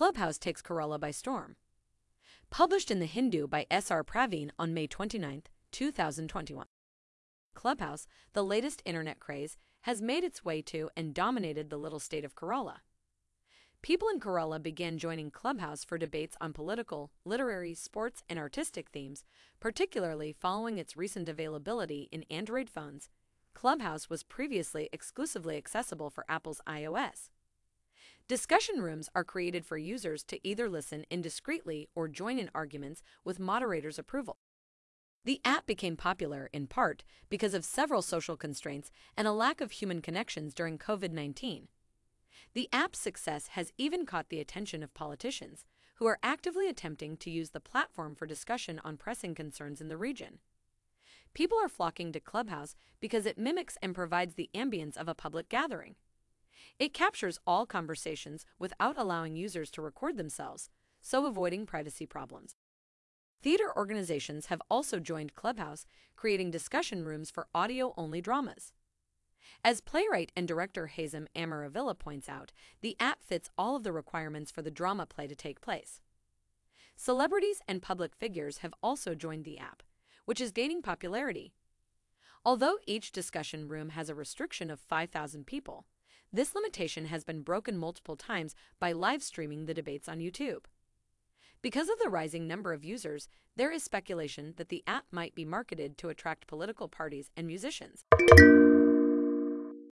Clubhouse takes Kerala by storm. Published in The Hindu by S.R. Praveen on May 29, 2021. Clubhouse, the latest internet craze, has made its way to and dominated the little state of Kerala. People in Kerala began joining Clubhouse for debates on political, literary, sports, and artistic themes, particularly following its recent availability in Android phones. Clubhouse was previously exclusively accessible for Apple's iOS. Discussion rooms are created for users to either listen indiscreetly or join in arguments with moderators' approval. The app became popular in part because of several social constraints and a lack of human connections during COVID 19. The app's success has even caught the attention of politicians, who are actively attempting to use the platform for discussion on pressing concerns in the region. People are flocking to Clubhouse because it mimics and provides the ambience of a public gathering. It captures all conversations without allowing users to record themselves, so avoiding privacy problems. Theater organizations have also joined Clubhouse, creating discussion rooms for audio only dramas. As playwright and director Hazem Amaravilla points out, the app fits all of the requirements for the drama play to take place. Celebrities and public figures have also joined the app, which is gaining popularity. Although each discussion room has a restriction of 5,000 people, this limitation has been broken multiple times by live streaming the debates on YouTube. Because of the rising number of users, there is speculation that the app might be marketed to attract political parties and musicians.